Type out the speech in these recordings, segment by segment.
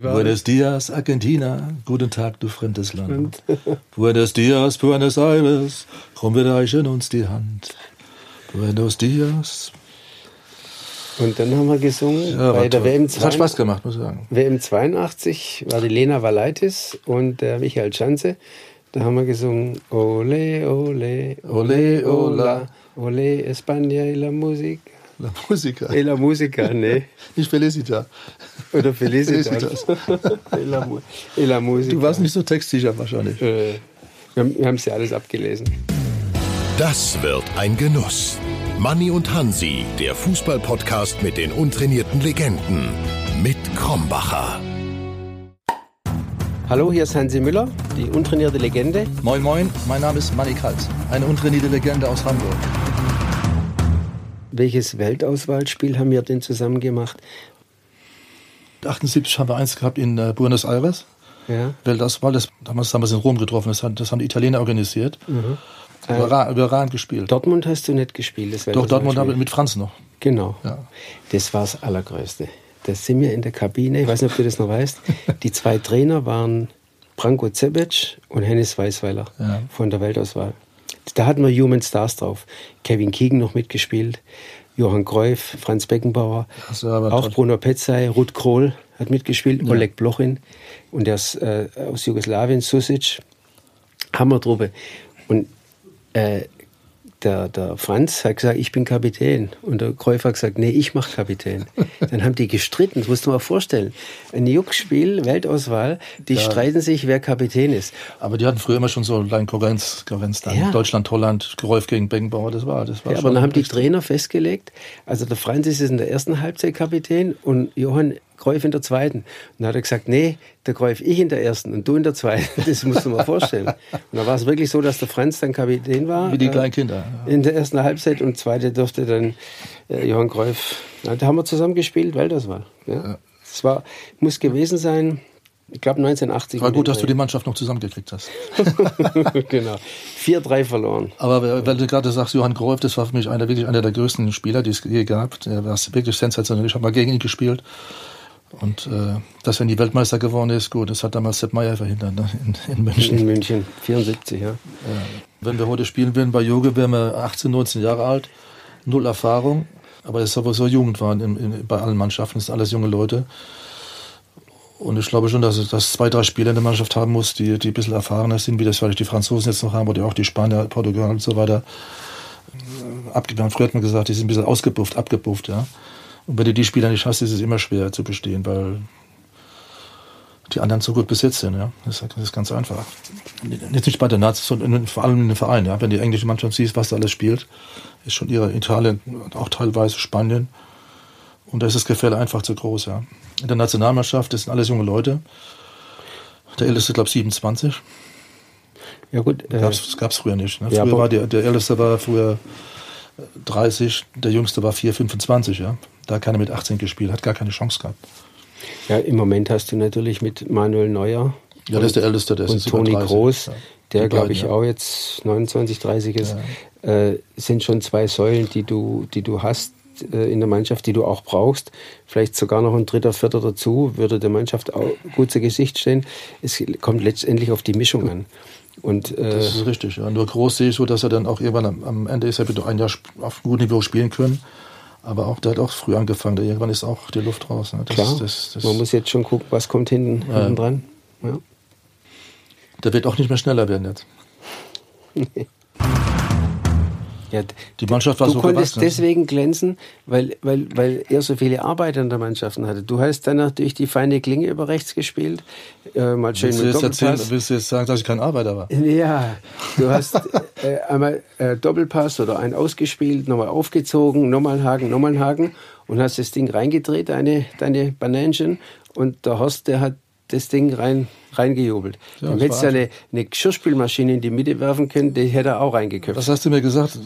Buenos dias, Argentina. Guten Tag, du fremdes Land. Buenos dias, Buenos Aires. Komm, wir reichen uns die Hand. Buenos dias. Und dann haben wir gesungen Ja, bei der toll. WM, Es hat Spaß gemacht, muss ich sagen. WM 82 war die Lena Valaitis und der Michael Schanze. Da haben wir gesungen Ole, ole, ole, ola, ole, España y la música. La Musica. Y la música, ne? Nicht Felicita. Oder Felicitas. Felicitas. y, la, y la música. Du warst nicht so textsicher wahrscheinlich. Äh, wir haben- es ja alles abgelesen. Das wird ein Genuss. Manni und Hansi, der Fußballpodcast mit den untrainierten Legenden. Mit Krombacher. Hallo, hier ist Hansi Müller, die untrainierte Legende. Moin, moin, mein Name ist Manny Kals. Eine untrainierte Legende aus Hamburg. Welches Weltauswahlspiel haben wir denn zusammen gemacht? 78 haben wir eins gehabt in äh, Buenos Aires. Ja. Weltauswahl, das damals damals in Rom getroffen. Das, das haben die Italiener organisiert. Überra überragend gespielt. Dortmund hast du nicht gespielt, das Doch, Dortmund aber mit Franz noch. Genau. Ja. Das war das Allergrößte. Da sind wir in der Kabine, ich weiß nicht, ob du das noch weißt. Die zwei Trainer waren Branko Cebic und Hennis Weißweiler Ja. von der Weltauswahl. Da hatten wir Human Stars drauf. Kevin Keegan noch mitgespielt, Johann Cruyff, Franz Beckenbauer, auch toll. Bruno Petzai, Ruth Krohl hat mitgespielt, Oleg Blochin und der ist, äh, aus Jugoslawien, Susic. Hammertruppe. Und äh, der, der Franz hat gesagt, ich bin Kapitän. Und der Cruyff hat gesagt, nee, ich mach Kapitän. Dann haben die gestritten, das musst du mal vorstellen. Ein Juckspiel, Weltauswahl, die streiten sich, wer Kapitän ist. Aber die hatten früher immer schon so eine kleine Konkurrenz, Konkurrenz dann. Ja. Deutschland, Holland, Geräuf gegen Beckenbauer, das war, das war Ja, aber dann haben die. Trainer festgelegt, also der Franz ist in der ersten Halbzeit Kapitän und Johann Cruyff in der zweiten. Und dann hat er gesagt, nee, der Cruyff ich in der ersten und du in der zweiten. Das musst du mal vorstellen. Und da war es wirklich so, dass der Franz dann Kapitän war. Wie die äh, kleinen Kinder. In der ersten Halbzeit und zweite durfte dann äh, Johann Cruyff. Ja, da haben wir zusammen gespielt, Weltauswahl. Ja. Das war, muss gewesen sein, ich glaube 1980. War gut, dass du die Mannschaft noch zusammengekriegt hast. Genau. 4-3 verloren. Aber weil du gerade sagst, Johann Cruyff, das war für mich einer, wirklich einer der größten Spieler, die es je gab. Der war wirklich sensationell. Ich habe mal gegen ihn gespielt. Und äh, dass er nie Weltmeister geworden ist, gut, das hat damals Sepp Meier verhindert ne? in, in München. In München, 74, ja. Wenn wir heute spielen würden bei Joge, wären wir 18, 19 Jahre alt, null Erfahrung. Aber es ist sowieso Jugend waren in, in, bei allen Mannschaften, das sind alles junge Leute. Und ich glaube schon, dass es dass zwei, drei Spieler in der Mannschaft haben muss, die, die ein bisschen erfahrener sind, wie das vielleicht die Franzosen jetzt noch haben oder auch die Spanier, Portugal und so weiter. Abge früher hat man gesagt, die sind ein bisschen ausgebufft, abgebufft, ja. Und wenn du die Spieler nicht hast, ist es immer schwer zu bestehen, weil die anderen so gut besetzt sind, ja. Das ist, das ist ganz einfach. Jetzt nicht bei der Nazis, sondern vor allem in den Vereinen, ja. Wenn die englische Mannschaft siehst, was da alles spielt, ist schon ihre Italien, auch teilweise Spanien. Und da ist das Gefälle einfach zu groß, ja. In der Nationalmannschaft, das sind alles junge Leute. Der älteste, glaube ich, 27. Ja gut, äh, Gab's, das gab es früher nicht. Ne? Ja, Früher aber- war der, der älteste war früher äh, 30, der jüngste war 4, 25, ja. Da keiner mit 18 gespielt, hat gar keine Chance gehabt. ja, im Moment hast du natürlich mit Manuel Neuer Ja, das ist der älteste, der ist und Toni 30, Groß, ja. der glaube ich ja. auch jetzt 29, 30 ist, äh, sind schon zwei Säulen, die du, die du hast äh, in der Mannschaft, die du auch brauchst. Vielleicht sogar noch ein dritter, vierter dazu, würde der Mannschaft auch gut zu Gesicht stehen. Es kommt letztendlich auf die Mischung an. Und äh, Das ist richtig, ja. Nur Groß sehe ich so, dass er dann auch irgendwann am, am Ende ist, er wird ein Jahr auf gutem Niveau spielen können. Aber auch, der hat auch früh angefangen. Irgendwann ist auch die Luft raus. Ne? Das, klar, das, das, man muss jetzt schon gucken, was kommt hinten, hinten dran. Ja. der wird auch nicht mehr schneller werden jetzt. Ja, die Mannschaft war du so konntest gewachsen. deswegen glänzen, weil, weil, weil er so viele Arbeiter in der Mannschaft hatte. Du hast dann natürlich die feine Klinge über rechts gespielt, äh, mal schön willst, du mit jetzt erzählen, willst du jetzt sagen, dass ich kein Arbeiter war? Ja, du hast äh, einmal äh, Doppelpass oder einen ausgespielt, nochmal aufgezogen, nochmal Haken, nochmal Haken und hast das Ding reingedreht, deine, deine Bananchen. Und der Horst, der hat das Ding rein, reingejubelt. Ja, Dann hättest du eine, eine Geschirrspülmaschine in die Mitte werfen können, die hätte er auch reingeköpft. Was hast du mir gesagt?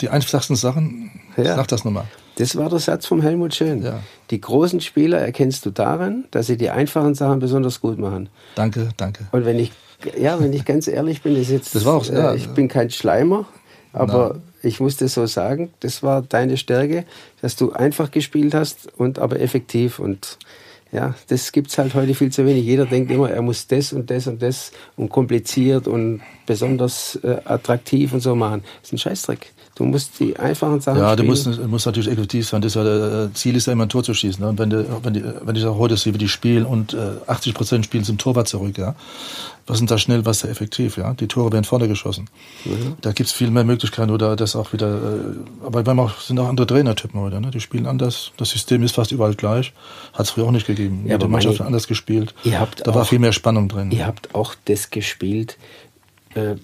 Die einfachsten Sachen? Ja. Sag das nochmal. Das war der Satz vom Helmut Schön. Ja. Die großen Spieler erkennst du daran, dass sie die einfachen Sachen besonders gut machen. Danke, danke. Und wenn ich, ja, wenn ich ganz ehrlich bin, ist jetzt, Das war auch- ja. äh, ich bin kein Schleimer, aber ich muss das so sagen, das war deine Stärke, dass du einfach gespielt hast und aber effektiv und ja, das gibt's halt heute viel zu wenig. Jeder denkt immer, er muss das und das und das und kompliziert und besonders äh, attraktiv und so machen. Das ist ein Scheißdreck. Du musst die einfachen Sachen Ja, du musst, du musst natürlich effektiv sein. Das ist ja, der äh, Ziel ist ja immer ein Tor zu schießen. Ne? Und wenn, du, wenn, die, wenn ich auch heute sehe, wie die spielen und äh, 80 Prozent spielen zum Torwart zurück, ja. Was sind da schnell, was ist da effektiv, ja? Die Tore werden vorne geschossen. Da gibt's viel mehr Möglichkeiten oder das auch wieder. Äh, aber wir haben auch, sind auch andere Trainertypen heute, ne? Die spielen anders. Das System ist fast überall gleich. Hat es früher auch nicht gegeben. Ja, Jede Mannschaft hat anders gespielt. Ihr habt da war auch- viel mehr Spannung drin. Ihr habt auch das gespielt, äh,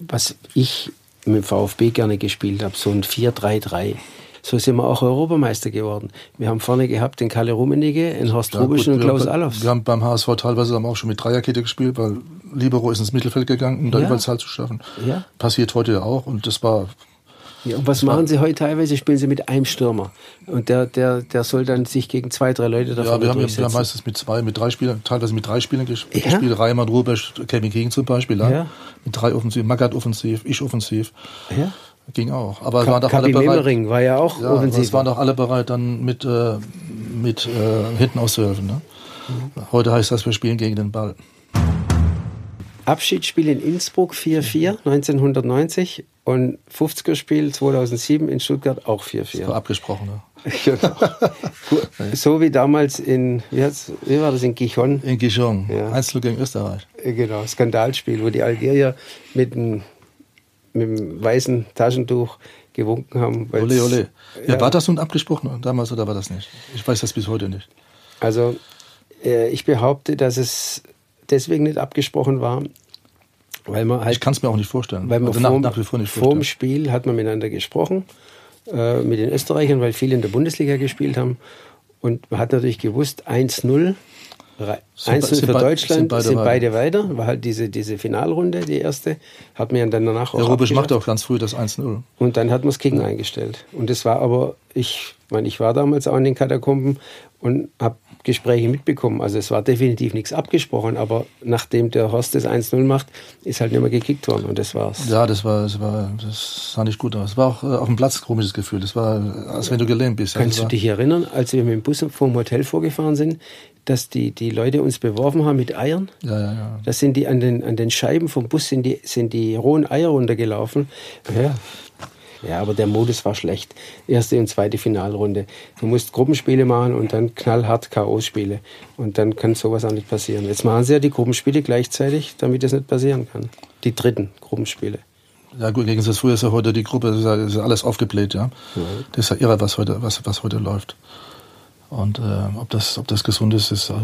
was ich mit dem VfB gerne gespielt habe, so ein 4-3-3. So sind wir auch Europameister geworden. Wir haben vorne gehabt den Kalle Rummenigge, den Horst Ja, Rubisch gut, und Klaus Allofs. Wir haben beim HSV teilweise haben auch schon mit Dreierkette gespielt, weil Libero ist ins Mittelfeld gegangen, um da Ja. Überzahl zu schaffen. Ja. Passiert heute ja auch und das war Ja, und was machen sie heute teilweise? Spielen sie mit einem Stürmer. Und der, der, der soll dann sich gegen zwei, drei Leute davon Ja, wir haben, ja- meistens mit zwei, mit drei Spielern, teilweise mit drei Spielern ges Ja. gespielt. Reimann, Rubesch, Kevin King zum Beispiel. Ja. Mit drei offensiv, Magath offensiv, ich offensiv. Ja. Ging auch. Aber Ka waren doch alle bereit. Memmering war ja auch Ja, offensiv. es waren doch alle bereit, dann mit, äh, mit äh, hinten auszuhelfen. Ne? Mhm. Heute heißt das, wir spielen gegen den Ball. Abschiedsspiel in Innsbruck 4-4 1990 und 50er-Spiel 2007 in Stuttgart auch 4-4. War abgesprochen. Ne? Genau. So wie damals in, wie, wie war das in Gijon? In Gijon, Ja. Einzel gegen Österreich. Äh, Genau, Skandalspiel, wo die Algerier mit dem, mit dem weißen Taschentuch gewunken haben. Ole, ole. Ja, Ja. War das nun abgesprochen damals oder war das nicht? Ich weiß das bis heute nicht. Also äh, ich behaupte, dass es deswegen nicht abgesprochen war, weil man halt Ich kann es mir auch nicht vorstellen. Weil man Also nach, vorm, nach wie vor vorm. Spiel hat man miteinander gesprochen, äh, mit den Österreichern, weil viele in der Bundesliga gespielt haben. Und man hat natürlich gewusst, 1-0, Re- Sind 1-0 be- sind für Deutschland, sind beide sind beide weiter. War halt diese, diese Finalrunde, die erste, hat man ja dann danach auch Der Rubisch macht auch ganz früh das 1-0. Und dann hat man das Kicken eingestellt. Und das war aber, ich meine, ich war damals auch in den Katakomben und habe Gespräche mitbekommen. Also es war definitiv nichts abgesprochen, aber nachdem der Horst das 1-0 macht, ist halt nicht mehr gekickt worden und das war's. Ja, das war, das war, das sah nicht gut aus. Es war auch äh, auf dem Platz ein komisches Gefühl. Das war, als wenn du gelähmt bist. Ja, Kannst das du dich erinnern, als wir mit dem Bus vom Hotel vorgefahren sind, dass die, die Leute uns beworfen haben mit Eiern? Ja, ja, ja. Da sind die an den, an den Scheiben vom Bus sind die, sind die rohen Eier runtergelaufen. Ja. Ja, aber der Modus war schlecht. Erste und zweite Finalrunde. Du musst Gruppenspiele machen und dann knallhart K.O.-Spiele. Und dann kann sowas auch nicht passieren. Jetzt machen sie ja die Gruppenspiele gleichzeitig, damit das nicht passieren kann. Die dritten Gruppenspiele. Ja, gut, gegen das früher ist ja heute die Gruppe, das ist, ja, ist ja alles aufgebläht, ja. Das ist ja irre, was heute, was, was heute läuft. Und äh, ob, das, ob das gesund ist, ist, äh,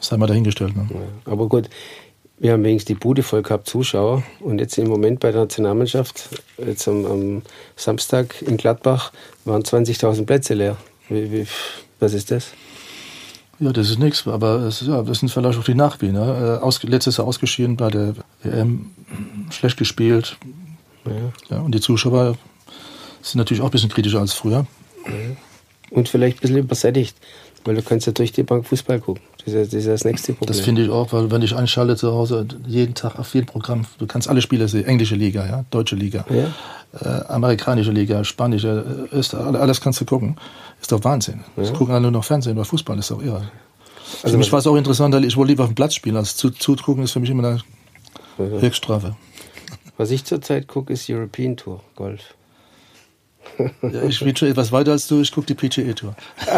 sei mal dahingestellt. Ne? Ja, aber gut, wir haben wenigstens die Bude voll gehabt, Zuschauer. Und jetzt im Moment bei der Nationalmannschaft, jetzt am, am Samstag in Gladbach, waren 20.000 Plätze leer. Wie, wie, was ist das? Ja, das ist nichts, aber es, ja, das sind vielleicht auch die Nachwehen. Ne? Äh, Aus, letztes Jahr ausgeschieden bei der EM, schlecht gespielt. Ja. und die Zuschauer sind natürlich auch ein bisschen kritischer als früher. Und vielleicht ein bisschen übersättigt, weil du kannst ja durch die Bank Fußball gucken. Das ist, das, ist das nächste Problem. Das finde ich auch, weil wenn ich einschalte zu Hause, jeden Tag auf jedem Programm, du kannst alle Spiele sehen, englische Liga, ja, deutsche Liga, Ja. äh, amerikanische Liga, spanische, äh, Öster, alle- alles kannst du gucken. Ist doch Wahnsinn. Das gucken alle nur noch Fernsehen, weil Fußball ist doch irre. Also für mich war es auch interessant, weil ich wohl lieber auf dem Platz spielen, als zu, zugucken ist für mich immer eine Höchststrafe. Was ich zurzeit gucke, ist European Tour Golf. Ja, ich spiele schon etwas weiter als du, ich gucke die PGA Tour.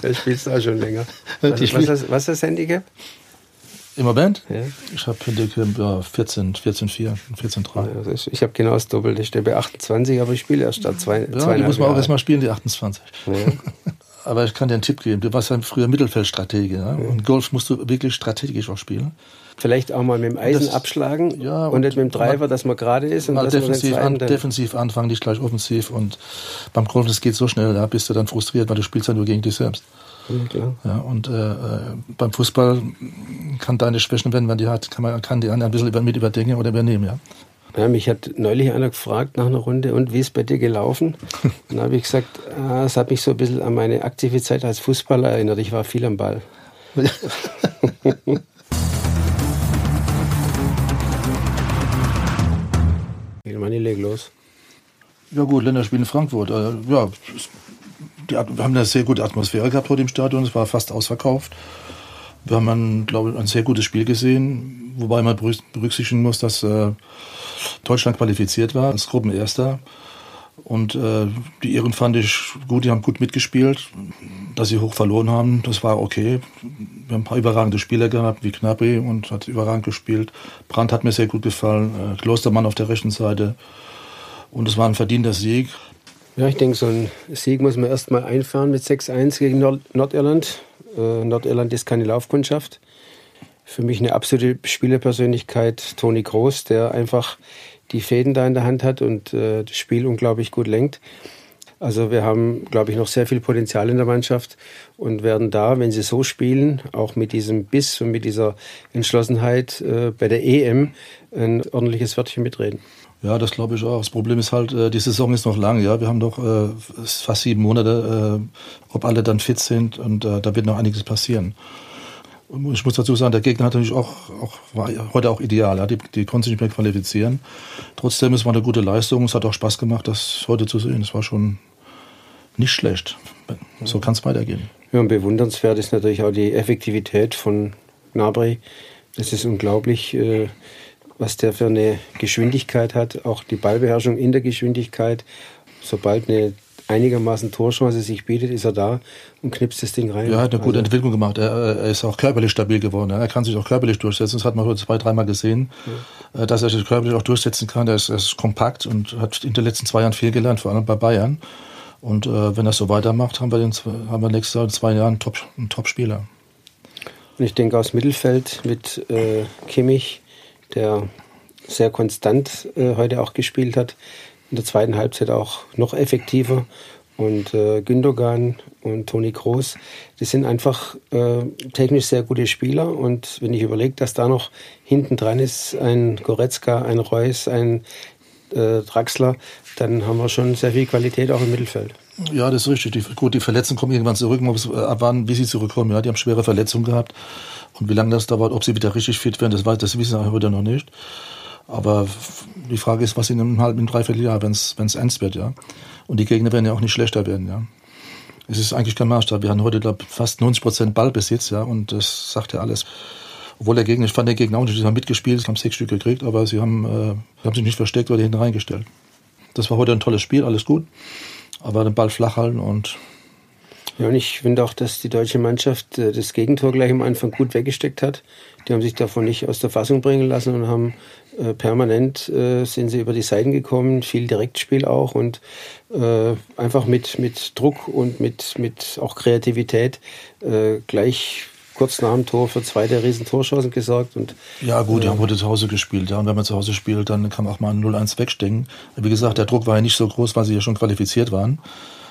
Das spielst du auch schon länger. Die Was, was, ist- was ist das Handicap? Im Moment? Ja. Ich habe Pindekamp ja, 14, 14, 4, 14, 3. Also ich ich habe genau das Doppelte. Ich stehe bei 28, aber ich spiele erst da zwei, Ja, die muss man auch erstmal spielen, die 28. Ja. Aber ich kann dir einen Tipp geben. Du warst ja früher Mittelfeldstratege. Ja? Und Golf musst du wirklich strategisch auch spielen. Vielleicht auch mal mit dem Eisen Das- abschlagen Ja, und nicht mit dem und Driver, dass man gerade ist und Mal defensiv, an, defensiv anfangen, nicht gleich offensiv. Und beim Golf, das geht so schnell, da bist du dann frustriert, weil du spielst ja nur gegen dich selbst. Ja. Ja, und äh, äh, beim Fußball kann deine Schwächen, wenn man die hat, kann man kann die anderen ein bisschen über, mit überdenken oder übernehmen. Ja. Ja, mich hat neulich einer gefragt nach einer Runde, und wie ist bei dir gelaufen? Und dann habe ich gesagt, ah, es hat mich so ein bisschen an meine aktive Zeit als Fußballer erinnert. Ich war viel am Ball. Manni, leg los. Ja gut, Länderspiel in Frankfurt. Äh, ja, wir haben eine sehr gute Atmosphäre gehabt heute im Stadion. Es war fast ausverkauft. Wir haben, ein, glaube ich, ein sehr gutes Spiel gesehen, wobei man berück- berücksichtigen muss, dass äh, Deutschland qualifiziert war als Gruppenerster. Und äh, die Iren fand ich gut, die haben gut mitgespielt. Dass sie hoch verloren haben, das war okay. Wir haben ein paar überragende Spieler gehabt, wie Knapri und hat überragend gespielt. Brandt hat mir sehr gut gefallen. Äh, Klostermann auf der rechten Seite. Und es war ein verdienter Sieg. Ja, ich denke, so ein Sieg muss man erst mal einfahren mit 6-1 gegen Nord Nordirland. Äh, Nordirland ist keine Laufkundschaft. Für mich eine absolute Spielerpersönlichkeit, Toni Groß, der einfach die Fäden da in der Hand hat und äh, das Spiel unglaublich gut lenkt. Also wir haben, glaube ich, noch sehr viel Potenzial in der Mannschaft und werden da, wenn sie so spielen, auch mit diesem Biss und mit dieser Entschlossenheit äh, bei der EM ein ordentliches Wörtchen mitreden. Ja, das glaube ich auch. Das Problem ist halt, äh, die Saison ist noch lang. Ja, wir haben noch äh, fast sieben Monate, äh, ob alle dann fit sind und äh, da wird noch einiges passieren. Ich muss dazu sagen, der Gegner hat natürlich auch, auch war heute auch ideal. Ja. Die, die konnten sich nicht mehr qualifizieren. Trotzdem, es war eine gute Leistung. Es hat auch Spaß gemacht, das heute zu sehen. Es war schon nicht schlecht. So kann es weitergehen. Ja, und bewundernswert ist natürlich auch die Effektivität von Gnabry. Das ist unglaublich, äh, was der für eine Geschwindigkeit hat. Auch die Ballbeherrschung in der Geschwindigkeit. Sobald eine einigermaßen Torchance sich bietet, ist er da und knipst das Ding rein. Ja, er hat eine gute Also, Entwicklung gemacht. Er, er ist auch körperlich stabil geworden. Er kann sich auch körperlich durchsetzen. Das hat man heute zwei, dreimal gesehen, äh, dass er sich körperlich auch durchsetzen kann. Er ist, er ist kompakt und hat in den letzten zwei Jahren viel gelernt, vor allem bei Bayern. Und äh, wenn er so weitermacht, haben wir, den, haben wir nächstes Jahr in zwei Jahren einen Top- einen Top-Spieler. Und ich denke aus Mittelfeld mit äh, Kimmich, der sehr konstant äh, heute auch gespielt hat. In der zweiten Halbzeit auch noch effektiver. Und äh, Gündogan und Toni Kroos, das sind einfach äh, technisch sehr gute Spieler. Und wenn ich überlege, dass da noch hinten dran ist ein Goretzka, ein Reus, ein äh, Draxler, dann haben wir schon sehr viel Qualität auch im Mittelfeld. Ja, das ist richtig. Die, gut, die Verletzten kommen irgendwann zurück. Man muss äh, abwarten, wie sie zurückkommen. Ja, die haben schwere Verletzungen gehabt. Und wie lange das dauert, ob sie wieder richtig fit werden, das, weiß, das wissen wir heute noch nicht. Aber die Frage ist, was in einem halben, im Dreivierteljahr, wenn es ernst wird, ja. Und die Gegner werden ja auch nicht schlechter werden, ja. Es ist eigentlich kein Maßstab. Wir haben heute, glaube fast 90 Prozent Ballbesitz, ja. Und das sagt ja alles. Obwohl der Gegner, ich fand den Gegner auch nicht, die haben mitgespielt, haben sechs Stück gekriegt, aber sie haben, äh, sie haben sich nicht versteckt oder hinten reingestellt. Das war heute ein tolles Spiel, alles gut. Aber den Ball flach halten und Ja, und ich finde auch, dass die deutsche Mannschaft äh, das Gegentor gleich am Anfang gut weggesteckt hat. Die haben sich davon nicht aus der Fassung bringen lassen und haben äh, permanent äh, sind sie über die Seiten gekommen, viel Direktspiel auch und äh, einfach mit, mit Druck und mit, mit auch Kreativität äh, gleich kurz nach dem Tor für zwei der riesen Torchancen gesorgt und Ja, gut, die haben heute zu Hause gespielt. Ja, und wenn man zu Hause spielt, dann kann man auch mal ein 0-1 wegstecken. Wie gesagt, der Druck war ja nicht so groß, weil sie ja schon qualifiziert waren.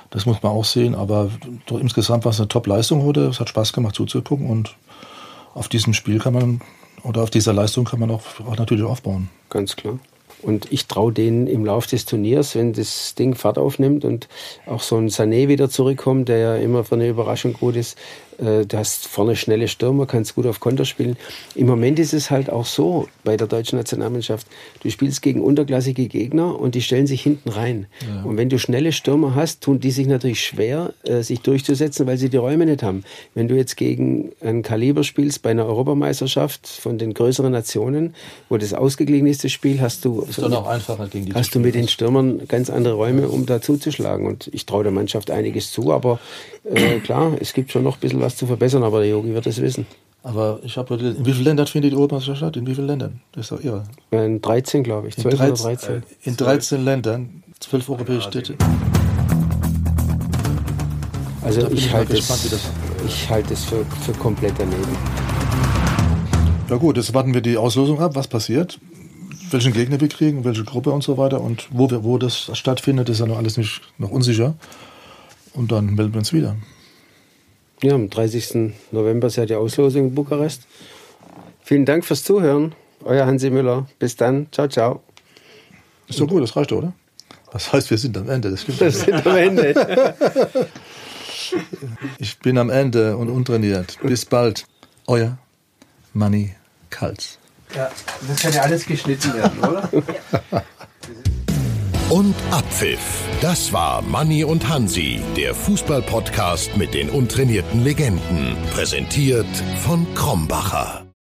Das muss man auch sehen. Aber doch insgesamt war es eine Top-Leistung heute. Es hat Spaß gemacht zuzugucken. Und auf diesem Spiel kann man, oder auf dieser Leistung kann man auch, auch natürlich aufbauen. Ganz klar. Und ich traue denen im Lauf des Turniers, wenn das Ding Fahrt aufnimmt und auch so ein Sané wieder zurückkommt, der ja immer für eine Überraschung gut ist, äh, du hast vorne schnelle Stürmer, kannst gut auf Konter spielen. Im Moment ist es halt auch so bei der deutschen Nationalmannschaft, du spielst gegen unterklassige Gegner und die stellen sich hinten rein. Und wenn du schnelle Stürmer hast, tun die sich natürlich schwer, äh, sich durchzusetzen, weil sie die Räume nicht haben. Wenn du jetzt gegen ein Kaliber spielst bei einer Europameisterschaft von den größeren Nationen, wo das ausgeglichen ist, das Spiel, hast du Ist dann auch einfacher gegen die hast du mit den Stürmern ganz andere Räume, um da zuzuschlagen. Und ich traue der Mannschaft einiges zu, aber äh, klar, es gibt schon noch ein bisschen was zu verbessern, aber der Yogi wird es wissen. Aber ich habe in wie vielen Ländern findet die Europameisterschaft statt? In wie vielen Ländern? Das ist doch irre. In 13, glaube ich. 12 in 13, oder 13. In 13 Ländern, 12 europäische Städte. Also ich ich halte es, das- ich halte es für, für komplett daneben. Ja gut, jetzt warten wir die Auslosung ab, was passiert, welchen Gegner wir kriegen, welche Gruppe und so weiter und wo, wir, wo das stattfindet, ist ja noch alles nicht noch unsicher. Und dann melden wir uns wieder. Ja, am 30. November ist ja die Auslosung in Bukarest. Vielen Dank fürs Zuhören. Euer Hansi Müller. Bis dann. Ciao, ciao. Ist doch gut, das reicht doch, oder? Das heißt, wir sind am Ende. Das stimmt. Wir sind am Ende. Ich bin am Ende und untrainiert. Bis bald. Euer Manni Kals. Ja, das kann ja alles geschnitten werden, oder? Und Abpfiff. Das war Manni und Hansi, der Fußballpodcast mit den untrainierten Legenden. Präsentiert von Krombacher.